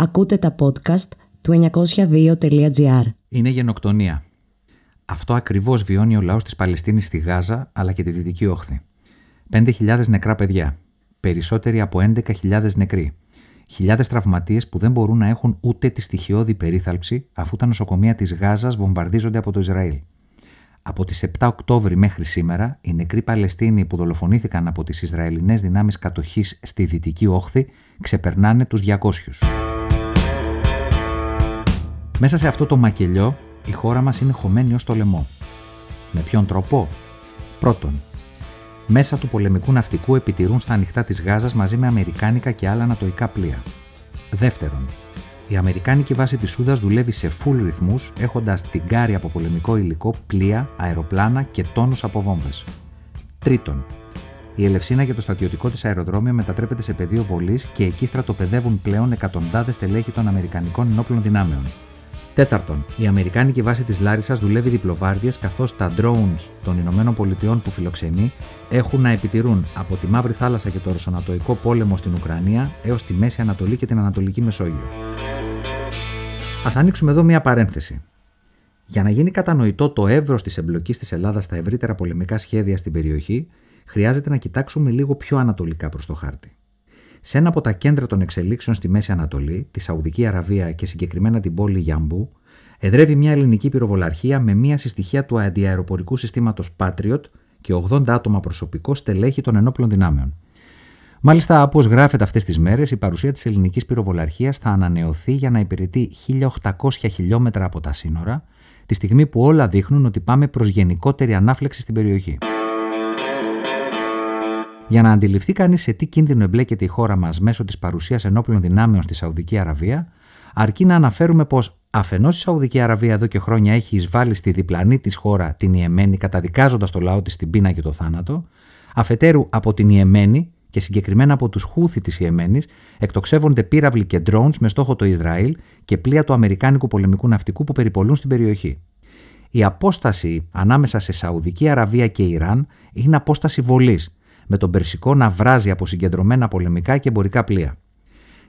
Ακούτε τα podcast του 902.gr. Είναι γενοκτονία. Αυτό ακριβώς βιώνει ο λαός της Παλαιστίνης στη Γάζα αλλά και τη Δυτική Όχθη. 5.000 νεκρά παιδιά. Περισσότεροι από 11.000 νεκροί. Χιλιάδες τραυματίες που δεν μπορούν να έχουν ούτε τη στοιχειώδη περίθαλψη αφού τα νοσοκομεία της Γάζας βομβαρδίζονται από το Ισραήλ. Από τις 7 Οκτώβρη μέχρι σήμερα, οι νεκροί Παλαιστίνοι που δολοφονήθηκαν από τις Ισραηλινές δυνάμεις κατοχής στη Δυτική Όχθη ξεπερνάνε τους 200. Μέσα σε αυτό το μακελιό, η χώρα μας είναι χωμένη ως το λαιμό. Με ποιον τρόπο; Πρώτον, μέσα του πολεμικού ναυτικού επιτηρούν στα ανοιχτά της Γάζας μαζί με αμερικάνικα και άλλα ανατοϊκά πλοία. Δεύτερον, η Αμερικάνικη βάση της Σούδας δουλεύει σε full ρυθμούς, έχοντας τυγκάρι από πολεμικό υλικό, πλοία, αεροπλάνα και τόνους από βόμβες. Τρίτον, η Ελευσίνα για το στρατιωτικό της αεροδρόμιο μετατρέπεται σε πεδίο βολής και εκεί στρατοπεδεύουν πλέον εκατοντάδες τελέχη των Αμερικανικών ενόπλων δυνάμεων. Τέταρτον, η Αμερικάνικη βάση της Λάρισας δουλεύει διπλοβάρδιες καθώς τα drones των Ηνωμένων Πολιτειών που φιλοξενεί έχουν να επιτηρούν από τη Μαύρη Θάλασσα και το Ρωσονατοϊκό πόλεμο στην Ουκρανία έως τη Μέση Ανατολή και την Ανατολική Μεσόγειο. Α ανοίξουμε εδώ μία παρένθεση. Για να γίνει κατανοητό το εύρος της εμπλοκής της Ελλάδας στα ευρύτερα πολεμικά σχέδια στην περιοχή, χρειάζεται να κοιτάξουμε λίγο πιο ανατολικά προς το χάρτη. Σε ένα από τα κέντρα των εξελίξεων στη Μέση Ανατολή, τη Σαουδική Αραβία και συγκεκριμένα την πόλη Γιαμπού, εδρεύει μια ελληνική πυροβολαρχία με μία συστοιχεία του αντιαεροπορικού συστήματος Patriot και 80 άτομα προσωπικό στελέχη των ενόπλων δυνάμεων. Μάλιστα, όπως γράφεται αυτές τις μέρες, η παρουσία της ελληνικής πυροβολαρχίας θα ανανεωθεί για να υπηρετεί 1800 χιλιόμετρα από τα σύνορα, τη στιγμή που όλα δείχνουν ότι πάμε προς γενικότερη ανάφλεξη στην περιοχή. Για να αντιληφθεί κανείς σε τι κίνδυνο εμπλέκεται η χώρα μας μέσω της παρουσίας ενόπλων δυνάμεων στη Σαουδική Αραβία, αρκεί να αναφέρουμε πως αφενός η Σαουδική Αραβία εδώ και χρόνια έχει εισβάλει στη διπλανή της χώρα την Ιεμένη, καταδικάζοντας το λαό της στην πείνα και το θάνατο, αφετέρου από την Ιεμένη και συγκεκριμένα από τους Χούθη της Ιεμένης, εκτοξεύονται πύραυλοι και drones με στόχο το Ισραήλ και πλοία του Αμερικάνικου πολεμικού ναυτικού που περιπολούν στην περιοχή. Η απόσταση ανάμεσα σε Σαουδική Αραβία και Ιράν είναι απόσταση βολής, με τον Περσικό να βράζει από συγκεντρωμένα πολεμικά και εμπορικά πλοία.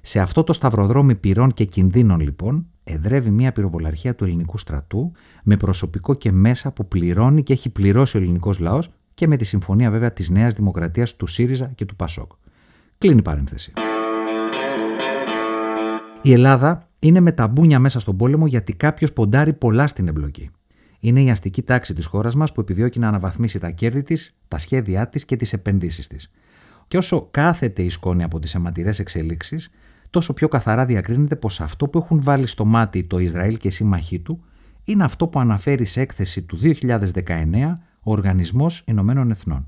Σε αυτό το σταυροδρόμι πυρών και κινδύνων, λοιπόν, εδρεύει μια πυροβολαρχία του ελληνικού στρατού με προσωπικό και μέσα που πληρώνει και έχει πληρώσει ο ελληνικός λαός και με τη συμφωνία βέβαια της Νέας Δημοκρατίας του ΣΥΡΙΖΑ και του ΠΑΣΟΚ. Κλείνει η παρένθεση. Η Ελλάδα είναι με τα μπούνια μέσα στον πόλεμο γιατί κάποιος ποντάρει πολλά στην εμπλοκή είναι η αστική τάξη της χώρας μας που επιδιώκει να αναβαθμίσει τα κέρδη της, τα σχέδιά της και τις επενδύσεις της. Και όσο κάθεται η σκόνη από τις αιματηρές εξελίξεις, τόσο πιο καθαρά διακρίνεται πως αυτό που έχουν βάλει στο μάτι το Ισραήλ και οι σύμμαχοί του είναι αυτό που αναφέρει σε έκθεση του 2019 ο Οργανισμός Ηνωμένων Εθνών.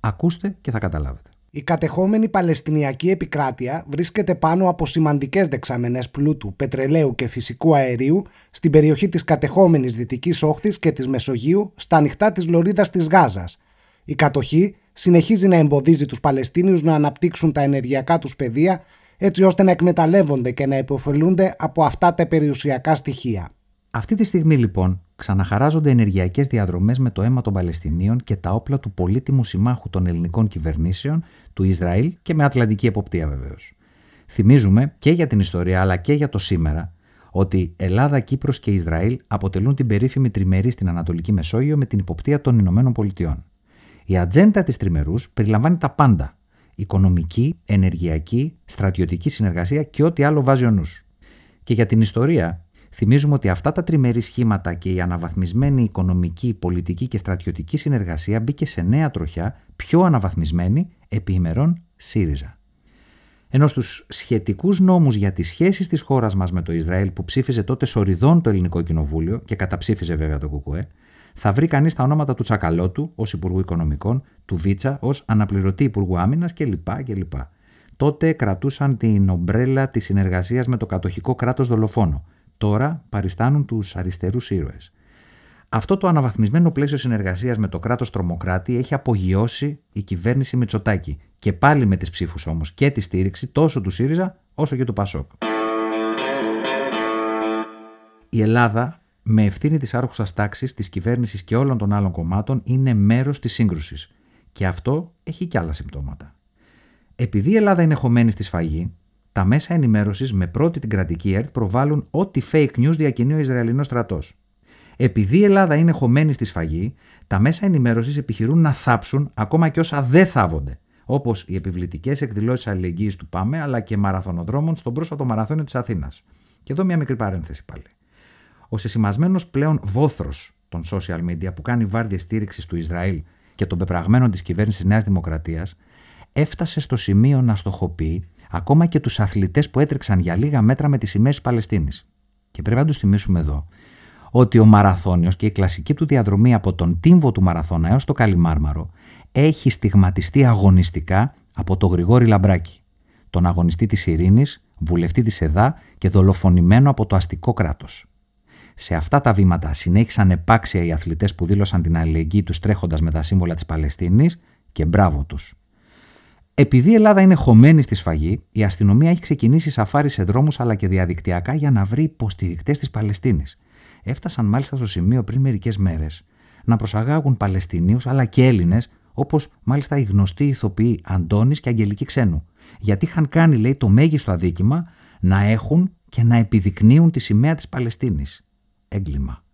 Ακούστε και θα καταλάβετε. Η κατεχόμενη Παλαιστινιακή επικράτεια βρίσκεται πάνω από σημαντικές δεξαμενές πλούτου, πετρελαίου και φυσικού αερίου στην περιοχή της κατεχόμενης Δυτικής Όχθης και της Μεσογείου στα ανοιχτά της Λωρίδας της Γάζας. Η κατοχή συνεχίζει να εμποδίζει τους Παλαιστίνιους να αναπτύξουν τα ενεργειακά τους πεδία έτσι ώστε να εκμεταλλεύονται και να υποφελούνται από αυτά τα περιουσιακά στοιχεία. Αυτή τη στιγμή λοιπόν ξαναχαράζονται ενεργειακές διαδρομές με το αίμα των Παλαιστινίων και τα όπλα του πολύτιμου συμμάχου των ελληνικών κυβερνήσεων, του Ισραήλ και με ατλαντική εποπτεία βεβαίως. Θυμίζουμε και για την ιστορία αλλά και για το σήμερα ότι Ελλάδα, Κύπρος και Ισραήλ αποτελούν την περίφημη τριμερή στην Ανατολική Μεσόγειο με την υποπτία των Ηνωμένων Πολιτειών. Η ατζέντα της τριμερούς περιλαμβάνει τα πάντα. Οικονομική, ενεργειακή, στρατιωτική συνεργασία και ό,τι άλλο βάζει ο νους. Και για την ιστορία, Θυμίζουμε ότι αυτά τα τριμερή σχήματα και η αναβαθμισμένη οικονομική, πολιτική και στρατιωτική συνεργασία μπήκε σε νέα τροχιά, πιο αναβαθμισμένη, επί ημερών ΣΥΡΙΖΑ. Ενώ στου σχετικούς νόμους για τις σχέσεις της χώρας μας με το Ισραήλ που ψήφιζε τότε σοριδών το Ελληνικό Κοινοβούλιο και καταψήφιζε βέβαια το ΚΚΕ, θα βρει κανείς τα ονόματα του Τσακαλώτου ως Υπουργού Οικονομικών, του Βίτσα ως Αναπληρωτή Υπουργού Άμυνας κλπ. κλπ. Τότε κρατούσαν την ομπρέλα της συνεργασίας με το κατοχικό κράτος δολοφόνο, τώρα παριστάνουν τους αριστερούς ήρωες. Αυτό το αναβαθμισμένο πλαίσιο συνεργασίας με το κράτος τρομοκράτη έχει απογειώσει η κυβέρνηση Μητσοτάκη και πάλι με τις ψήφους όμως και τη στήριξη τόσο του ΣΥΡΙΖΑ όσο και του ΠΑΣΟΚ. Η Ελλάδα με ευθύνη της άρχουσας τάξης, της κυβέρνησης και όλων των άλλων κομμάτων είναι μέρος της σύγκρουσης και αυτό έχει και άλλα συμπτώματα. Επειδή η Ελλάδα είναι χωμένη στη σφαγή, τα μέσα ενημέρωσης με πρώτη την κρατική ΕΡΤ προβάλλουν ό,τι fake news διακινεί ο Ισραηλινός στρατός. Επειδή η Ελλάδα είναι χωμένη στη σφαγή, τα μέσα ενημέρωσης επιχειρούν να θάψουν ακόμα και όσα δεν θάβονται. Όπως οι επιβλητικές εκδηλώσεις αλληλεγγύης του ΠΑΜΕ αλλά και μαραθωνοδρόμων στον πρόσφατο μαραθώνιο της Αθήνας. Και εδώ μια μικρή παρένθεση πάλι. Ο σεσημασμένο πλέον βόθρος των social media που κάνει βάρδιε στήριξη του Ισραήλ και των πεπραγμένων της κυβέρνησης Νέας Δημοκρατίας έφτασε στο σημείο να στοχοποιεί ακόμα και τους αθλητές που έτρεξαν για λίγα μέτρα με τις σημαίες της Παλαιστίνης. Και πρέπει να τους θυμίσουμε εδώ ότι ο Μαραθώνιος και η κλασική του διαδρομή από τον τύμβο του Μαραθώνα έως το Καλιμάρμαρο έχει στιγματιστεί αγωνιστικά από τον Γρηγόρη Λαμπράκη, τον αγωνιστή της ειρήνης, βουλευτή της ΕΔΑ και δολοφονημένο από το αστικό κράτος. Σε αυτά τα βήματα συνέχισαν επάξια οι αθλητές που δήλωσαν την αλληλεγγύη τους τρέχοντας με τα σύμβολα της Παλαιστίνης και μπράβο τους. Επειδή η Ελλάδα είναι χωμένη στη σφαγή, η αστυνομία έχει ξεκινήσει σαφάρι σε δρόμους αλλά και διαδικτυακά για να βρει υποστηρικτές της Παλαιστίνης έφτασαν μάλιστα στο σημείο πριν μερικές μέρες να προσαγάγουν Παλαιστινίους αλλά και Έλληνες, όπως μάλιστα οι γνωστοί ηθοποιοί Αντώνης και Αγγελική Ξένου. Γιατί είχαν κάνει, λέει, το μέγιστο αδίκημα να έχουν και να επιδεικνύουν τη σημαία της Παλαιστίνης. Έγκλημα.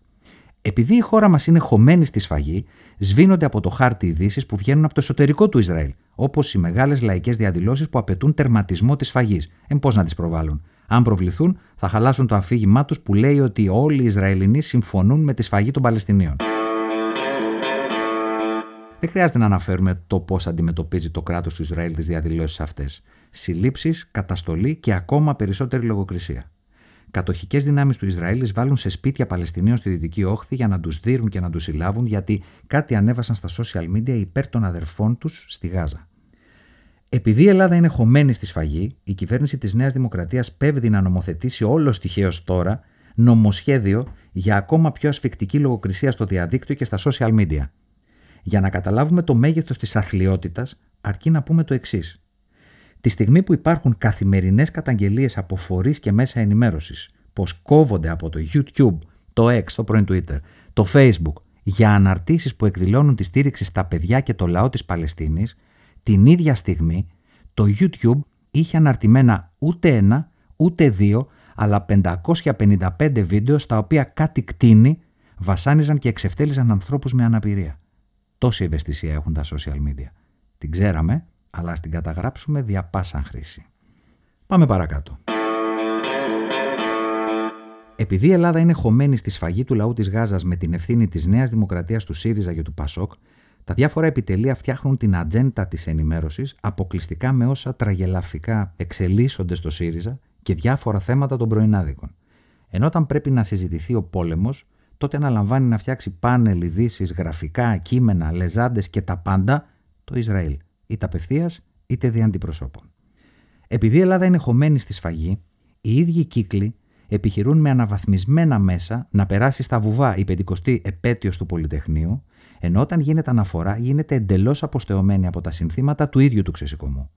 Επειδή η χώρα μας είναι χωμένη στη σφαγή, σβήνονται από το χάρτη ειδήσεις που βγαίνουν από το εσωτερικό του Ισραήλ, όπως οι μεγάλες λαϊκές διαδηλώσεις που απαιτούν τερματισμό της σφαγή. Εν πώς να τις προβάλλουν. Αν προβληθούν, θα χαλάσουν το αφήγημά τους που λέει ότι όλοι οι Ισραηλινοί συμφωνούν με τη σφαγή των Παλαιστινίων. Δεν χρειάζεται να αναφέρουμε το πώς αντιμετωπίζει το κράτος του Ισραήλ τις διαδηλώσεις αυτές. Συλλήψεις, καταστολή και ακόμα περισσότερη λογοκρισία. Κατοχικές δυνάμεις του Ισραήλ εισβάλλουν σε σπίτια Παλαιστινίων στη Δυτική Όχθη για να τους δίνουν και να τους συλλάβουν γιατί κάτι ανέβασαν στα social media υπέρ των αδερφών τους στη Γάζα. Επειδή η Ελλάδα είναι χωμένη στη σφαγή, η κυβέρνηση της Νέας Δημοκρατίας πέβδει να νομοθετήσει όλος τυχαίως τώρα νομοσχέδιο για ακόμα πιο ασφικτική λογοκρισία στο διαδίκτυο και στα social media. Για να καταλάβουμε το μέγεθος της αθλειότητας, αρκεί να πούμε το εξής. Τη στιγμή που υπάρχουν καθημερινές καταγγελίες από φορείς και μέσα ενημέρωσης πως κόβονται από το YouTube, το X, το πρώην Twitter, το Facebook για αναρτήσεις που εκδηλώνουν τη στήριξη στα παιδιά και το λαό της Παλαιστίνης, την ίδια στιγμή το YouTube είχε αναρτημένα ούτε ένα, ούτε δύο, αλλά 555 βίντεο στα οποία κάτι κτίνη βασάνιζαν και εξευτέλιζαν ανθρώπους με αναπηρία. Τόση ευαισθησία έχουν τα social media. Την ξέραμε, αλλά ας την καταγράψουμε δια πάσαν χρήση. Πάμε παρακάτω. Επειδή η Ελλάδα είναι χωμένη στη σφαγή του λαού της Γάζας με την ευθύνη της Νέας Δημοκρατίας του ΣΥΡΙΖΑ και του ΠΑΣΟΚ, τα διάφορα επιτελεία φτιάχνουν την ατζέντα της ενημέρωσης αποκλειστικά με όσα τραγελαφικά εξελίσσονται στο ΣΥΡΙΖΑ και διάφορα θέματα των πρωινάδικων. Ενώ όταν πρέπει να συζητηθεί ο πόλεμος, τότε αναλαμβάνει να φτιάξει πάνελ, ειδήσεις, γραφικά, κείμενα, λεζάντες και τα πάντα το Ισραήλ, είτε απευθείας είτε δι' αντιπροσώπων. Επειδή η Ελλάδα είναι χωμένη στη σφαγή, οι ίδιοι κύκλοι επιχειρούν με αναβαθμισμένα μέσα να περάσει στα βουβά η 50η επέτειος του Πολυτεχνείου, ενώ όταν γίνεται αναφορά γίνεται εντελώς αποστεωμένη από τα συνθήματα του ίδιου του ξεσηκωμού.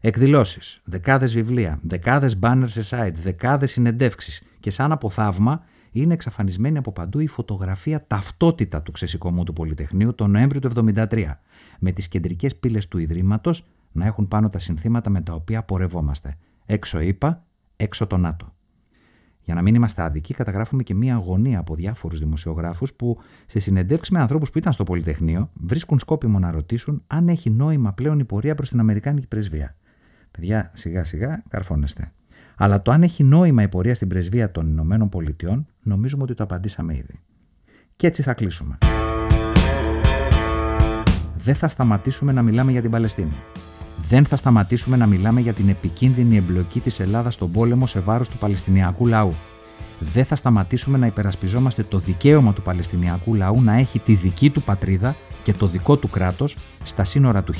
Εκδηλώσεις, δεκάδες βιβλία, δεκάδες μπάνερ σε site, δεκάδες συνεντεύξεις και σαν από θαύμα είναι εξαφανισμένη από παντού η φωτογραφία ταυτότητα του ξεσηκωμού του Πολυτεχνείου τον Νοέμβριο του 1973, με τις κεντρικές πύλες του Ιδρύματος να έχουν πάνω τα συνθήματα με τα οποία πορευόμαστε. Έξω είπα, έξω το ΝΑΤΟ. Για να μην είμαστε αδικοί, καταγράφουμε και μία αγωνία από διάφορους δημοσιογράφους που σε συνεντεύξεις με ανθρώπους που ήταν στο Πολυτεχνείο βρίσκουν σκόπιμο να ρωτήσουν αν έχει νόημα πλέον η πορεία προς την Αμερικάνικη πρεσβεία. Παιδιά, σιγά σιγά καρφώνεστε. Αλλά το αν έχει νόημα η πορεία στην πρεσβεία των Ηνωμένων Πολιτειών, νομίζουμε ότι το απαντήσαμε ήδη. Και έτσι θα κλείσουμε. Δεν θα σταματήσουμε να μιλάμε για την Παλαιστίνη. Δεν θα σταματήσουμε να μιλάμε για την επικίνδυνη εμπλοκή της Ελλάδας στον πόλεμο σε βάρος του Παλαιστινιακού λαού. Δεν θα σταματήσουμε να υπερασπιζόμαστε το δικαίωμα του Παλαιστινιακού λαού να έχει τη δική του πατρίδα και το δικό του κράτος στα σύνορα του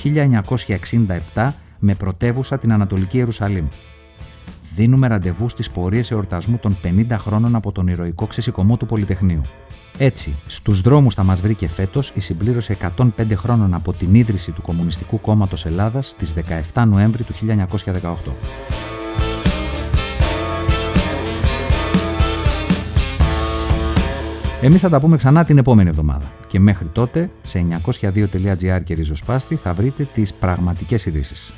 1967 με πρωτεύουσα την Ανατολική Ιερουσαλήμ δίνουμε ραντεβού στις πορείες εορτασμού των 50 χρόνων από τον ηρωικό ξεσηκωμό του Πολυτεχνείου. Έτσι, στους δρόμους θα μας βρήκε φέτος η συμπλήρωση 105 χρόνων από την ίδρυση του Κομμουνιστικού Κόμματος Ελλάδας στις 17 Νοέμβρη του 1918. Εμείς θα τα πούμε ξανά την επόμενη εβδομάδα. Και μέχρι τότε, σε 902.gr και ριζοσπάστη θα βρείτε τις πραγματικές ειδήσεις.